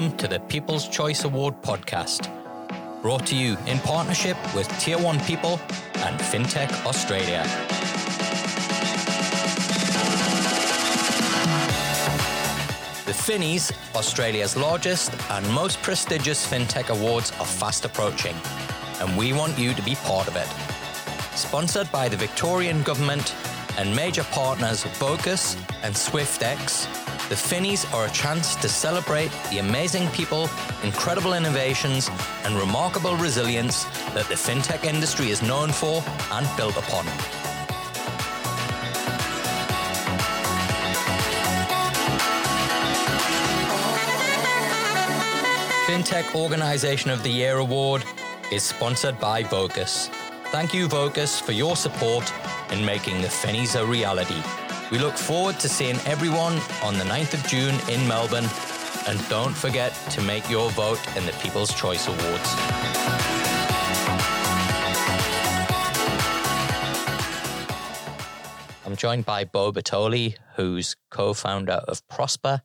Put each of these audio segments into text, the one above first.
Welcome to the People's Choice Award podcast, brought to you in partnership with Tier 1 People and FinTech Australia. The Finnies, Australia's largest and most prestigious FinTech awards, are fast approaching, and we want you to be part of it. Sponsored by the Victorian Government and major partners Vocus and SwiftX, the Finnies are a chance to celebrate the amazing people, incredible innovations, and remarkable resilience that the fintech industry is known for and built upon. FinTech Organization of the Year award is sponsored by Vocus. Thank you, Vocus, for your support in making the Finnies a reality. We look forward to seeing everyone on the 9th of June in Melbourne. And don't forget to make your vote in the People's Choice Awards. I'm joined by Beau Bertoli, who's co founder of Prospa,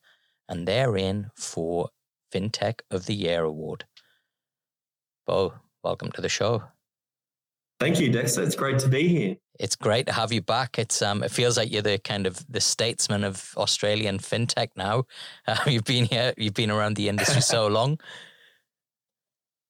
and they're in for FinTech of the Year award. Bo, welcome to the show. Thank you, Dexter. It's great to be here. It's great to have you back. It's um, it feels like you're the kind of the statesman of Australian fintech now. Uh, you've been here, you've been around the industry so long.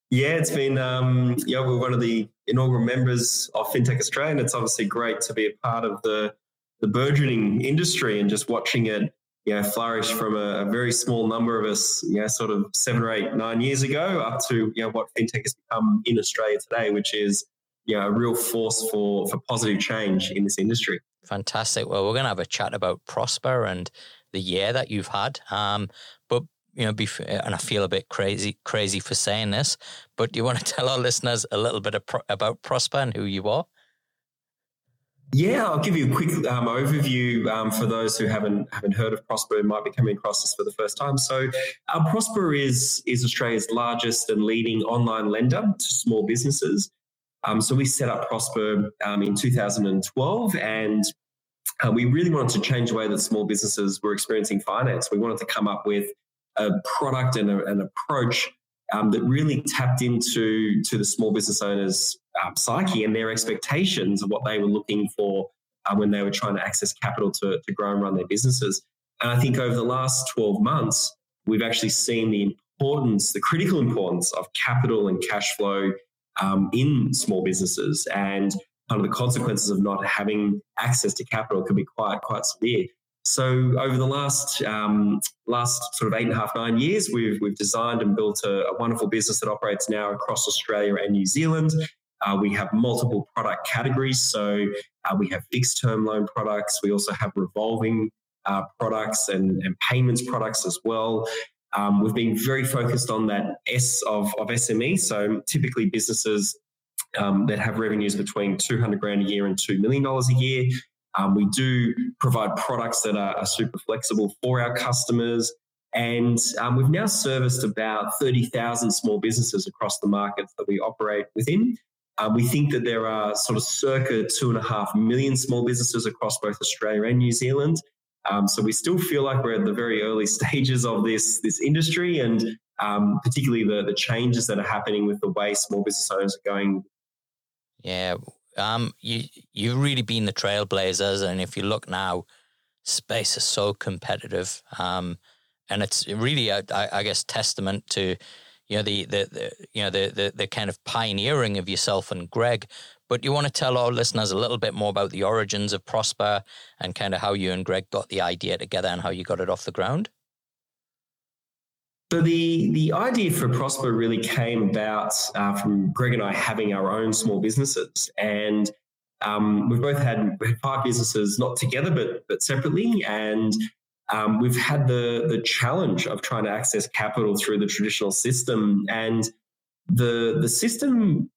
Yeah, it's been um, yeah, we're one of the inaugural members of FinTech Australia, and it's obviously great to be a part of the the burgeoning industry and just watching it you know, flourish from a, a, very small number of us, you know, sort of seven or eight, nine years ago up to, you know, what fintech has become in Australia today, which is, you know, a real force for, for positive change in this industry. Fantastic. Well, we're going to have a chat about Prospa and the year that you've had. Um, but, you know, and I feel a bit crazy, crazy for saying this, but do you want to tell our listeners a little bit pro- about Prospa and who you are? Yeah, I'll give you a quick um, overview um, for those who haven't haven't heard of Prospa and might be coming across this for the first time. So, uh, Prosper is is Australia's largest and leading online lender to small businesses. Um, so, we set up Prospa um, in 2012, and uh, we really wanted to change the way that small businesses were experiencing finance. We wanted to come up with a product and a, an approach um, that really tapped into to the small business owners um, psyche and their expectations of what they were looking for uh, when they were trying to access capital to, to grow and run their businesses. And I think over the last 12 months, we've actually seen the importance, the critical importance of capital and cash flow um, in small businesses and kind of the consequences of not having access to capital can be quite quite severe. So over the last um, last sort of eight and a half nine years, we've we've designed and built a, a wonderful business that operates now across Australia and New Zealand. Uh, we have multiple product categories. So uh, we have fixed term loan products. We also have revolving uh, products and, and, payments products as well. Um, we've been very focused on that S of, of SME. So typically businesses um, that have revenues between 200 grand a year and $2 million a year. Um, we do provide products that are, are, super flexible for our customers. And um, we've now serviced about 30,000 small businesses across the markets that we operate within. Uh, we think that there are sort of circa two and a half million small businesses across both Australia and New Zealand. Um, so we still feel like we're at the very early stages of this this industry, and um, particularly the the changes that are happening with the way small business owners are going. Yeah, um, you you've really been the trailblazers, and if you look now, space is so competitive, um, and it's really, I, I guess, testament to you know the the, the you know the, the the kind of pioneering of yourself and Greg. But you want to tell our listeners a little bit more about the origins of Prospa and kind of how you and Greg got the idea together and how you got it off the ground. So the the idea for Prospa really came about uh, from Greg and I having our own small businesses, and um, we've both had, five businesses, not together but but separately, and um, we've had the the challenge of trying to access capital through the traditional system, and the the system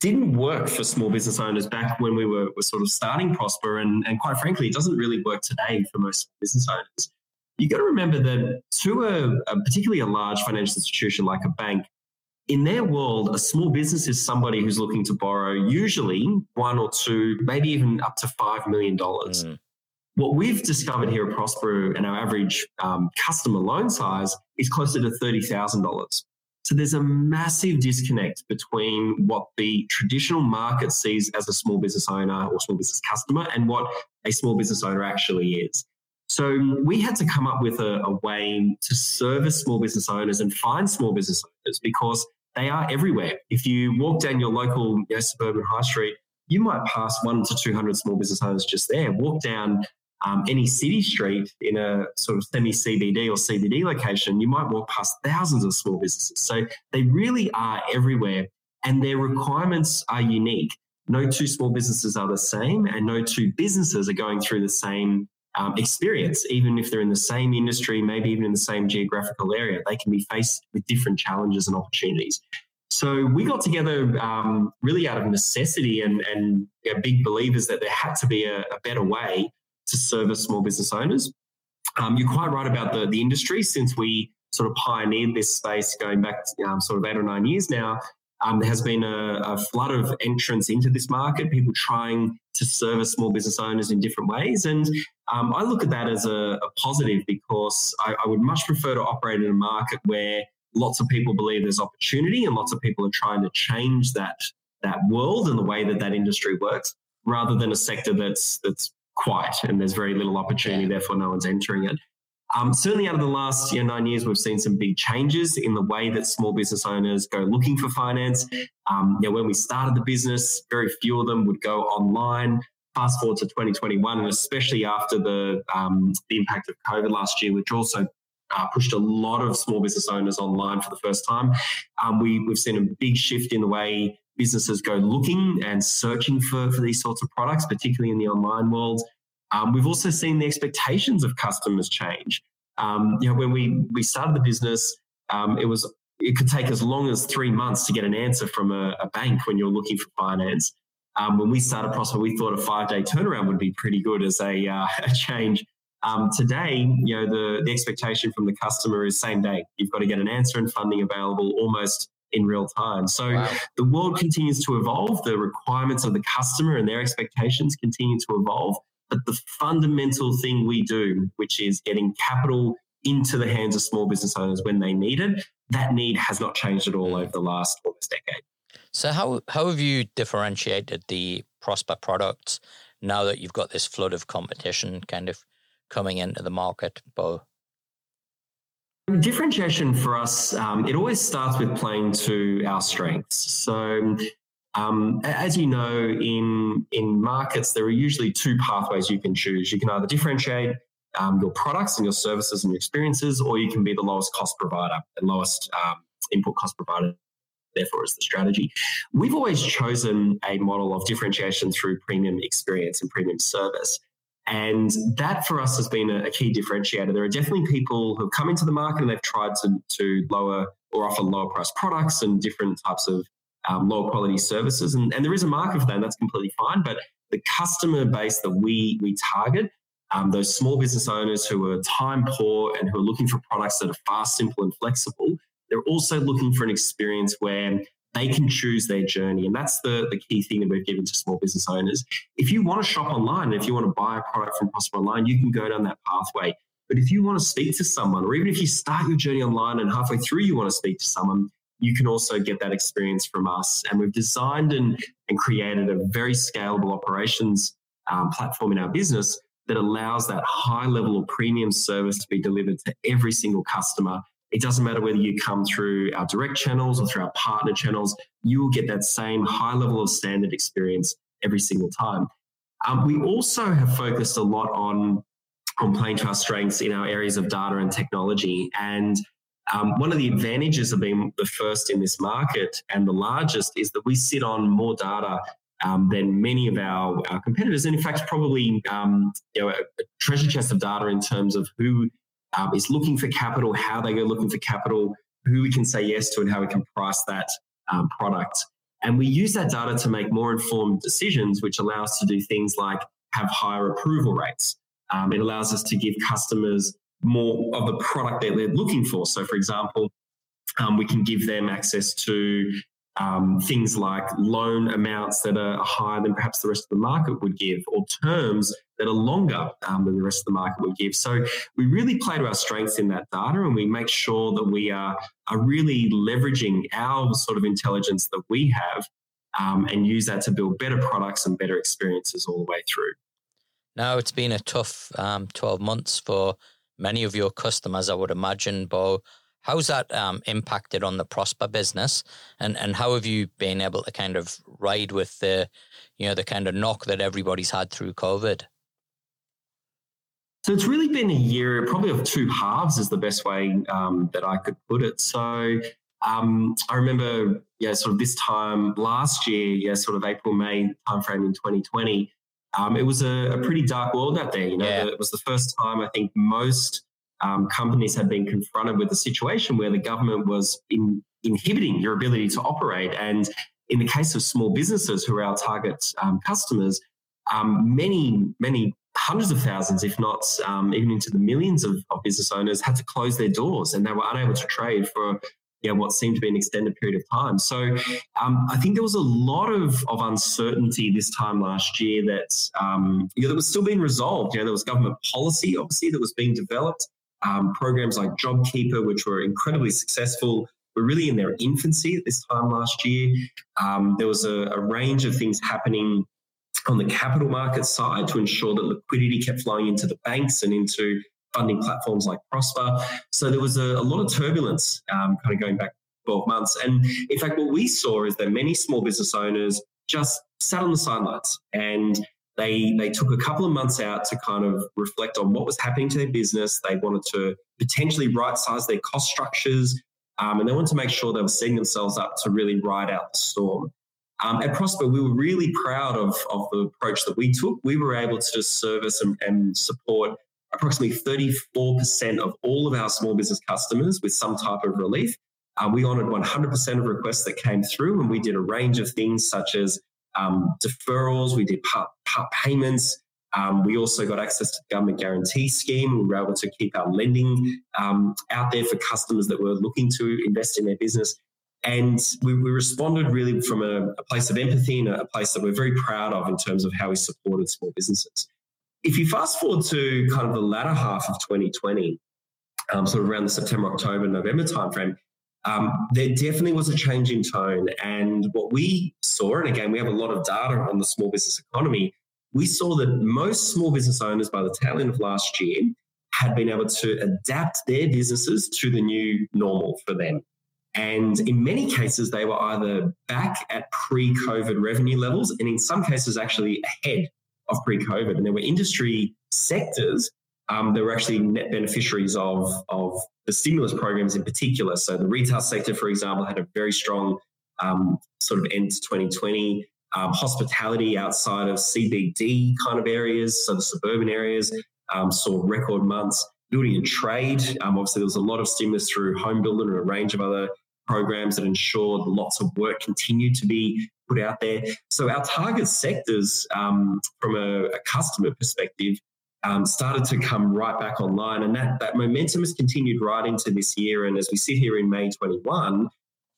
didn't work for small business owners back when we were, were sort of starting Prospa, and, and quite frankly, it doesn't really work today for most business owners. You got to remember that to a, a particularly a large financial institution like a bank, in their world, a small business is somebody who's looking to borrow usually one or two, maybe even up to five million dollars. Mm What we've discovered here at Prospero and our average um, customer loan size is closer to $30,000. So there's a massive disconnect between what the traditional market sees as a small business owner or small business customer and what a small business owner actually is. So we had to come up with a, a way to service small business owners and find small business owners because they are everywhere. If you walk down your local you know, suburban high street, you might pass one to 200 small business owners just there. Walk down um, any city street in a sort of semi CBD or CBD location, you might walk past thousands of small businesses. So they really are everywhere and their requirements are unique. No two small businesses are the same, and no two businesses are going through the same um, experience, even if they're in the same industry, maybe even in the same geographical area, they can be faced with different challenges and opportunities. So we got together um, really out of necessity and, and big believers that there had to be a, a better way to service small business owners. Um, you're quite right about the, the industry since we sort of pioneered this space going back um, sort of eight or nine years now. Um, there has been a, a, flood of entrance into this market, people trying to service small business owners in different ways. And um, I look at that as a, a positive because I, I, would much prefer to operate in a market where lots of people believe there's opportunity and lots of people are trying to change that that world and the way that that industry works, rather than a sector that's that's quiet and there's very little opportunity, therefore no one's entering it. Um, certainly, out of the last you know, nine years, we've seen some big changes in the way that small business owners go looking for finance. Um, you know, when we started the business, very few of them would go online. Fast forward to 2021, and especially after the um, the impact of COVID last year, which also uh, pushed a lot of small business owners online for the first time. Um, we, we've seen a big shift in the way businesses go looking and searching for, for these sorts of products, particularly in the online world. Um, we've also seen the expectations of customers change. Um, you know, when we we started the business, um, it was it could take as long as three months to get an answer from a, a bank when you're looking for finance. Um, when we started Prospa, we thought a five day turnaround would be pretty good as a, uh, a change. Um, today, you know, the, the expectation from the customer is same day. You've got to get an answer and funding available almost in real time. So wow. the world continues to evolve. The requirements of the customer and their expectations continue to evolve. But the fundamental thing we do, which is getting capital into the hands of small business owners when they need it, that need has not changed at all mm. over the last almost decade. So how how have you differentiated the Prospa products now that you've got this flood of competition kind of coming into the market, Beau? Differentiation for us, um, it always starts with playing to our strengths. So um, as you know, in in markets, there are usually two pathways you can choose. You can either differentiate um, your products and your services and your experiences, or you can be the lowest cost provider and lowest um, input cost provider. Therefore, is the strategy. We've always chosen a model of differentiation through premium experience and premium service. And that for us has been a, key differentiator. There are definitely people who have come into the market and they've tried to, to lower or offer lower price products and different types of um, lower quality services. And, and there is a market for that, and that's completely fine. But the customer base that we, we target, um, those small business owners who are time poor and who are looking for products that are fast, simple, and flexible, they're also looking for an experience where they can choose their journey. And that's the, the key thing that we've given to small business owners. If you want to shop online, if you want to buy a product from Prospa Online, you can go down that pathway. But if you want to speak to someone, or even if you start your journey online and halfway through you want to speak to someone, you can also get that experience from us. And we've designed and, and created a very scalable operations um, platform in our business that allows that high level of premium service to be delivered to every single customer. It doesn't matter whether you come through our direct channels or through our partner channels, you will get that same high level of standard experience every single time. Um, we also have focused a lot on, on playing to our strengths in our areas of data and technology. And um, one of the advantages of being the first in this market and the largest is that we sit on more data um, than many of our, our, competitors, and in fact, probably um, you know, a, a, treasure chest of data in terms of who um, is looking for capital, how they go looking for capital, who we can say yes to, and how we can price that um, product. And we use that data to make more informed decisions, which allow us to do things like have higher approval rates. Um, it allows us to give customers more of the product that they're looking for. So, for example, um, we can give them access to um, things like loan amounts that are higher than perhaps the rest of the market would give, or terms that are longer um, than the rest of the market would give. So we really play to our strengths in that data, and we make sure that we are are really leveraging our sort of intelligence that we have, um, and use that to build better products and better experiences all the way through. Now it's been a tough um, twelve months for many of your customers, I would imagine, Beau. How's that um, impacted on the Prospa business, and and how have you been able to kind of ride with the, you know, the kind of knock that everybody's had through COVID? So it's really been a year, probably of two halves, is the best way um, that I could put it. So um, I remember, yeah, sort of this time last year, yeah, sort of April May timeframe in 2020. Um, it was a, a, pretty dark world out there. You know, yeah. it was the first time I think most um, companies had been confronted with a situation where the government was in, inhibiting your ability to operate. And in the case of small businesses who are our target um, customers, um, many, many hundreds of thousands, if not um, even into the millions of, of, business owners, had to close their doors and they were unable to trade for yeah, what seemed to be an extended period of time. So um, I think there was a lot of, of uncertainty this time last year that um, you know, that was still being resolved. You know, there was government policy, obviously, that was being developed um, programs like JobKeeper, which were incredibly successful, were really in their infancy at this time last year. Um, there was a, a, range of things happening on the capital market side to ensure that liquidity kept flowing into the banks and into funding platforms like Prospa. So there was a, a lot of turbulence um, kind of going back 12 months. And in fact, what we saw is that many small business owners just sat on the sidelines and they they took a couple of months out to kind of reflect on what was happening to their business. They wanted to potentially right size their cost structures, um, and they wanted to make sure they were setting themselves up to really ride out the storm. Um, at Prospa, we were really proud of, of the approach that we took. We were able to service and, and support approximately 34% of all of our small business customers with some type of relief. Uh, we honored 100% of requests that came through, and we did a range of things such as um, deferrals, we did part, part payments. Um, we also got access to the government guarantee scheme. We were able to keep our lending um, out there for customers that were looking to invest in their business. And we, we responded really from a, a, place of empathy and a place that we're very proud of in terms of how we supported small businesses. If you fast forward to kind of the latter half of 2020, um, sort of around the September, October, November timeframe, um, there definitely was a change in tone. And what we saw, and again, we have a lot of data on the small business economy, we saw that most small business owners by the tail end of last year had been able to adapt their businesses to the new normal for them. And in many cases, they were either back at pre COVID revenue levels, and in some cases, actually ahead of pre COVID. And there were industry sectors um, that were actually net beneficiaries of, of the stimulus programs in particular. So the retail sector, for example, had a very strong um, sort of end to 2020. Um, hospitality outside of CBD kind of areas, so the suburban areas, um, saw record months. Building and trade, um, obviously, there was a lot of stimulus through home building and a range of other programs that ensured lots of work continued to be put out there. So, our target sectors, um, from a, a customer perspective, um, started to come right back online. And that, that momentum has continued right into this year. And as we sit here in May 21,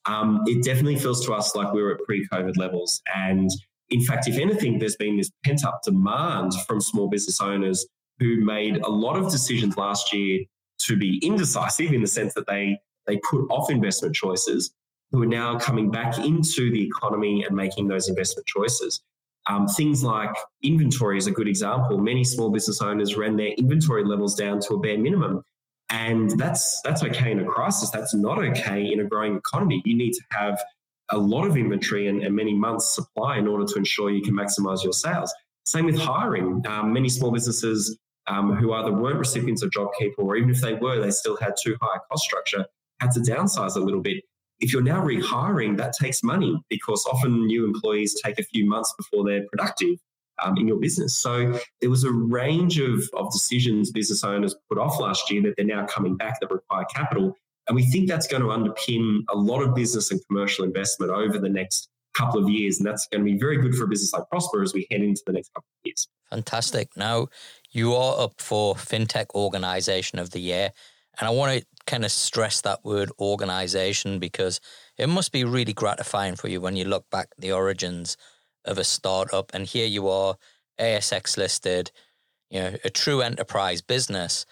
um, it definitely feels to us like we are at pre COVID levels. And in fact, if anything, there's been this pent up demand from small business owners who made a lot of decisions last year to be indecisive in the sense that they, they put off investment choices, who are now coming back into the economy and making those investment choices. Um, things like inventory is a good example. Many small business owners ran their inventory levels down to a bare minimum. And that's that's okay in a crisis. That's not okay in a growing economy. You need to have a lot of inventory and, and many months supply in order to ensure you can maximize your sales. Same with hiring. Um, many small businesses um, who either weren't recipients of JobKeeper or even if they were, they still had too high a cost structure, had to downsize a little bit if you're now rehiring, that takes money because often new employees take a few months before they're productive um, in your business. So there was a range of, of decisions business owners put off last year that they're now coming back that require capital. And we think that's going to underpin a lot of business and commercial investment over the next couple of years. And that's going to be very good for a business like Prospa as we head into the next couple of years. Fantastic. Now, you are up for FinTech Organization of the Year. And I want to kind of stress that word organization because it must be really gratifying for you when you look back at the origins of a startup and here you are, ASX listed, you know, a true enterprise business.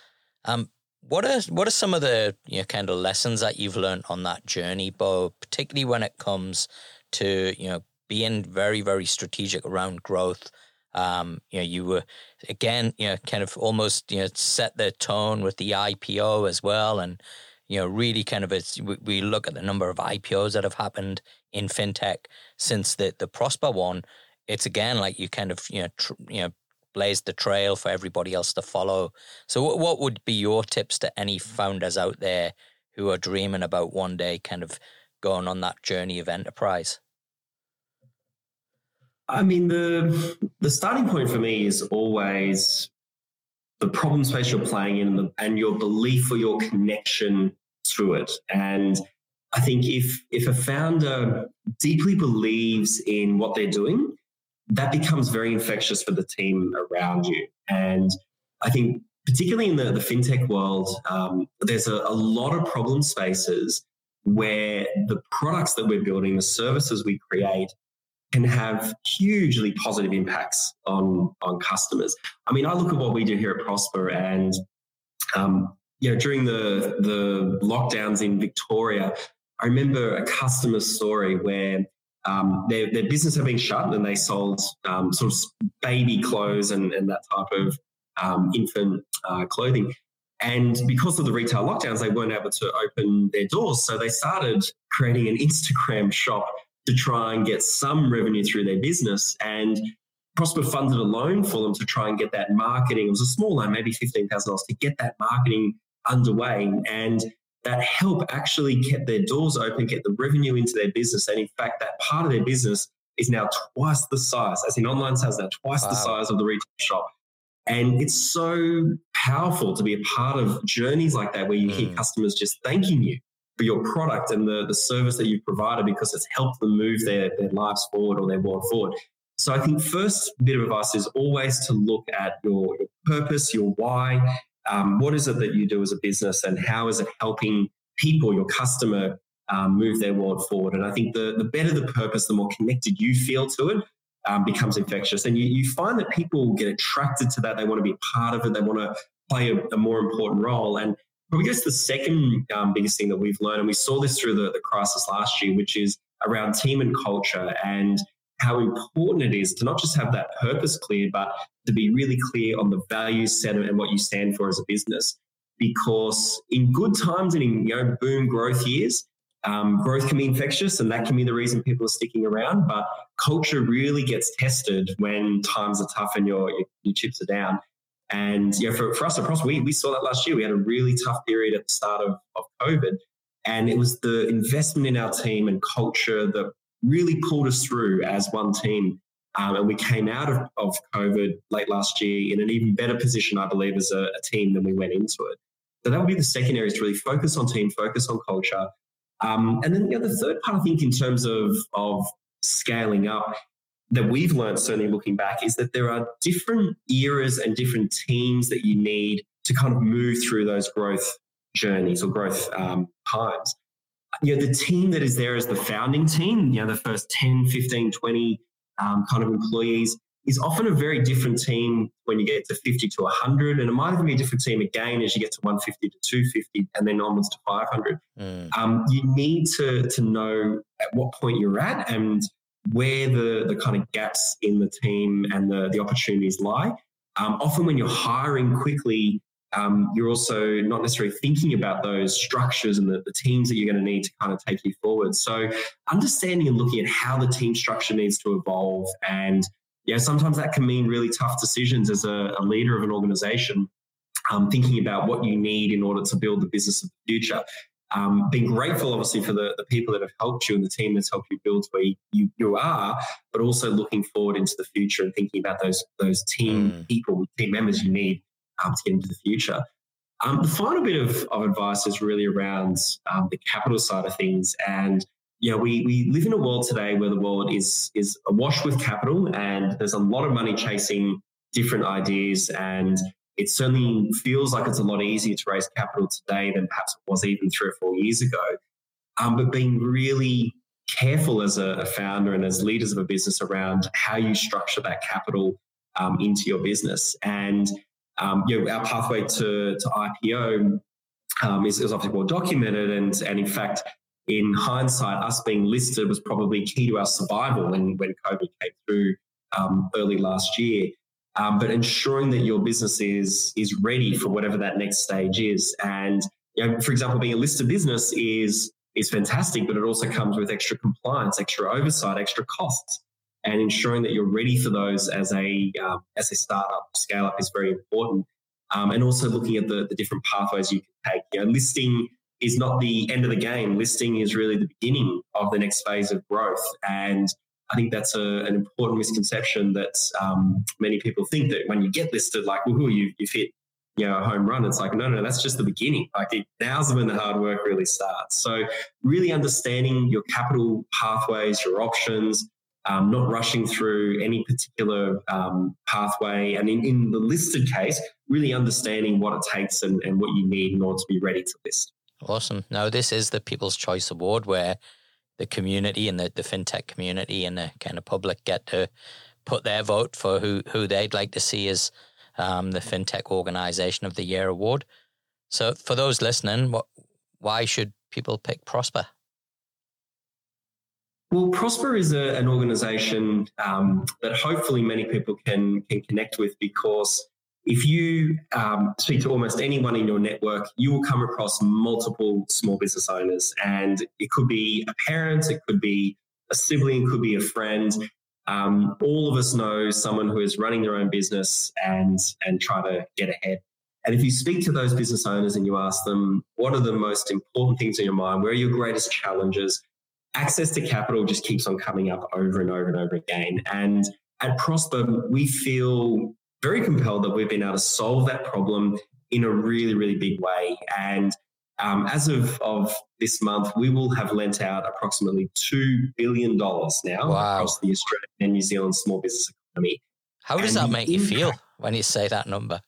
Um, what are what are some of the you know kind of lessons that you've learned on that journey, Beau, particularly when it comes to you know being very very strategic around growth um, you know, you were again, you know, kind of almost, you know, set the tone with the IPO as well, and you know, really kind of it's we look at the number of IPOs that have happened in fintech since the the Prospa one. It's again like you kind of you know tr- you know blazed the trail for everybody else to follow. So, what would be your tips to any founders out there who are dreaming about one day kind of going on that journey of enterprise? I mean, the the starting point for me is always the problem space you're playing in and, the, and your belief or your connection through it. And I think if if a founder deeply believes in what they're doing, that becomes very infectious for the team around you. And I think particularly in the, the fintech world, um, there's a, a lot of problem spaces where the products that we're building, the services we create, can have hugely positive impacts on on customers. I mean, I look at what we do here at Prospa, and um, you know, during the the lockdowns in Victoria, I remember a customer story where um, their, their business had been shut and they sold um, sort of baby clothes and, and that type of um, infant uh, clothing. And because of the retail lockdowns, they weren't able to open their doors. So they started creating an Instagram shop to try and get some revenue through their business. And Prospa funded a loan for them to try and get that marketing. It was a small loan, maybe $15,000 to get that marketing underway. And that help actually kept their doors open, get the revenue into their business. And in fact, that part of their business is now twice the size, as in online sales now twice wow. the size of the retail shop. And it's so powerful to be a part of journeys like that where you mm. hear customers just thanking you for your product and the, the service that you've provided because it's helped them move their, their lives forward or their world forward. So I think first bit of advice is always to look at your, your purpose, your why. Um, what is it that you do as a business and how is it helping people, your customer, um, move their world forward? And I think the, the better the purpose, the more connected you feel to it, um, becomes infectious. And you, you find that people get attracted to that. They want to be part of it. They want to play a, a more important role. And Probably guess the second um, biggest thing that we've learned, and we saw this through the, the crisis last year, which is around team and culture and how important it is to not just have that purpose clear, but to be really clear on the values set and what you stand for as a business. Because in good times and in you know boom growth years, um, growth can be infectious, and that can be the reason people are sticking around. But culture really gets tested when times are tough and your, your chips are down. And know, for, for us Prospa, we, we saw that last year. We had a really tough period at the start of, of COVID. And it was the investment in our team and culture that really pulled us through as one team. Um, and we came out of, of COVID late last year in an even better position, I believe, as a, a team than we went into it. So that would be the second area is to really focus on team, focus on culture. Um, and then you know, the third part, I think, in terms of, of scaling up, that we've learned, certainly looking back, is that there are different eras and different teams that you need to kind of move through those growth journeys or growth um, times. You know, the team that is there as the founding team, you know, the first 10, 15, 20 um, kind of employees is often a very different team when you get to 50 to 100. And it might even be a different team again as you get to 150 to 250 and then onwards to 500. Mm. Um, you need to, to know at what point you're at and where the, the kind of gaps in the team and the, the opportunities lie. Um, often, when you're hiring quickly, um, you're also not necessarily thinking about those structures and the, the teams that you're going to need to kind of take you forward. So, understanding and looking at how the team structure needs to evolve. And yeah, sometimes that can mean really tough decisions as a, a leader of an organization, um, thinking about what you need in order to build the business of the future um, being grateful, obviously, for the, the people that have helped you and the team that's helped you build where you, you are, but also looking forward into the future and thinking about those those team mm. people, team members you need um, to get into the future. Um, the final bit of, of advice is really around um, the capital side of things. And you know, we we live in a world today where the world is is awash with capital, and there's a lot of money chasing different ideas and it certainly feels like it's a lot easier to raise capital today than perhaps it was even three or four years ago. Um, but being really careful as a, a, founder and as leaders of a business around how you structure that capital um, into your business. And um, you know, our pathway to, to IPO um, is, is obviously well documented. And, and in fact, in hindsight, us being listed was probably key to our survival when, when COVID came through um, early last year. Um, but ensuring that your business is is ready for whatever that next stage is. And you know, for example, being a listed business is is fantastic, but it also comes with extra compliance, extra oversight, extra costs. And ensuring that you're ready for those as a um, as a startup scale up is very important. Um, and also looking at the, the different pathways you can take. You know, listing is not the end of the game. Listing is really the beginning of the next phase of growth. And I think that's a, an important misconception that um, many people think that when you get listed, like, woohoo, you, you've hit you know, a home run. It's like, no, no, that's just the beginning. Like it, now's when the hard work really starts. So really understanding your capital pathways, your options, um, not rushing through any particular um, pathway. And in, in the listed case, really understanding what it takes and, and what you need in order to be ready to list. Awesome. Now, this is the People's Choice Award where the community and the, the fintech community and the kind of public get to put their vote for who, who they'd like to see as um, the FinTech Organization of the Year award. So, for those listening, what, why should people pick Prospa? Well, Prospa is a, an organization um, that hopefully many people can can connect with because if you um, speak to almost anyone in your network, you will come across multiple small business owners, and it could be a parent, it could be a sibling, it could be a friend. Um, all of us know someone who is running their own business and and try to get ahead. And if you speak to those business owners and you ask them, what are the most important things in your mind? Where are your greatest challenges? Access to capital just keeps on coming up over and over and over again. And at Prospa, we feel very compelled that we've been able to solve that problem in a really, really big way. And um, as of, of this month, we will have lent out approximately $2 billion now wow. across the Australian and New Zealand small business economy. How does and that make impact, you feel when you say that number?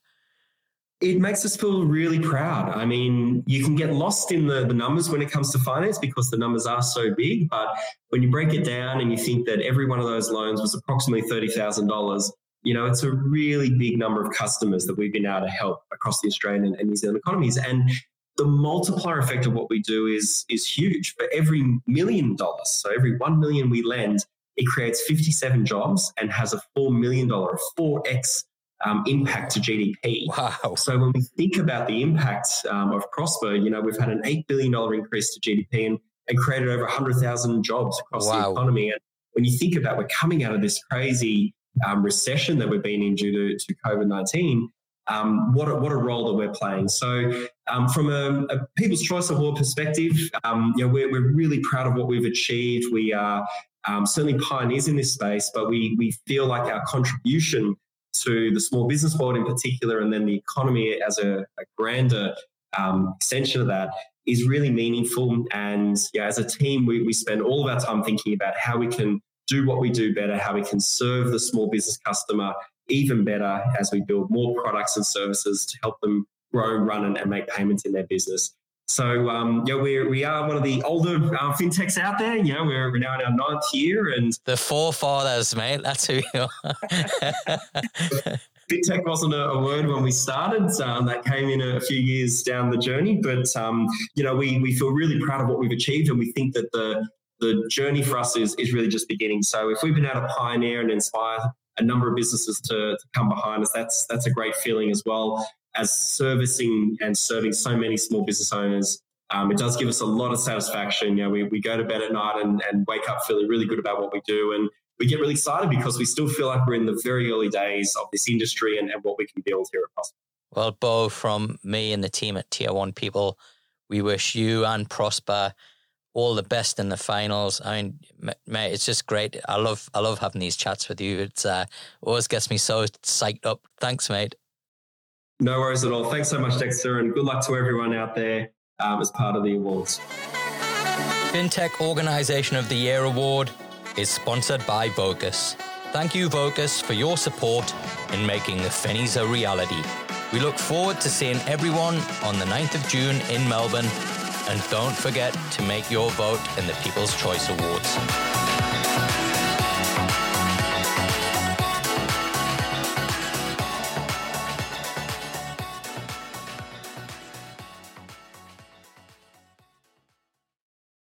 It makes us feel really proud. I mean, you can get lost in the, the numbers when it comes to finance because the numbers are so big. But when you break it down and you think that every one of those loans was approximately $30,000, you know, it's a really big number of customers that we've been able to help across the Australian and New Zealand economies. And the multiplier effect of what we do is is huge. For every million dollars, so every one million we lend, it creates 57 jobs and has a four million dollar, four x um, impact to GDP. Wow! So when we think about the impact um, of Prospa, you know, we've had an eight billion dollar increase to GDP and, and created over 100,000 jobs across wow. the economy. And when you think about we're coming out of this crazy um, recession that we've been in due to, to COVID 19, um, what, a, what a role that we're playing. So, um, from a, a, People's Choice Award perspective, um, you know, we're, we're really proud of what we've achieved. We are um, certainly pioneers in this space, but we, we feel like our contribution to the small business world in particular, and then the economy as a, a grander um, extension of that, is really meaningful. And yeah, as a team, we, we spend all of our time thinking about how we can do what we do better, how we can serve the small business customer even better as we build more products and services to help them grow, run, and, and make payments in their business. So, um, yeah, we're, we are one of the older uh, fintechs out there. You know, we're, we're now in our ninth year, and the forefathers, mate. That's who you are. fintech wasn't a, a, word when we started. Um, that came in a, few years down the journey, but um, you know, we we feel really proud of what we've achieved, and we think that the the journey for us is, is really just beginning. So if we've been able to pioneer and inspire a number of businesses to, to come behind us, that's that's a great feeling as well as servicing and serving so many small business owners. Um, it does give us a lot of satisfaction. You know, we, we go to bed at night and, and wake up feeling really good about what we do. And we get really excited because we still feel like we're in the very early days of this industry and, and what we can build here at Prospa. Well, Beau, from me and the team at Tier One People, we wish you and Prospa all the best in the finals. I mean, mate, it's just great. I love I love having these chats with you. It's uh, always gets me so psyched up. Thanks, mate. No worries at all. Thanks so much, Dexter, and good luck to everyone out there um, as part of the awards. FinTech Organization of the Year award is sponsored by Vocus. Thank you, Vocus, for your support in making the Finnies a reality. We look forward to seeing everyone on the 9th of June in Melbourne. And don't forget to make your vote in the People's Choice Awards.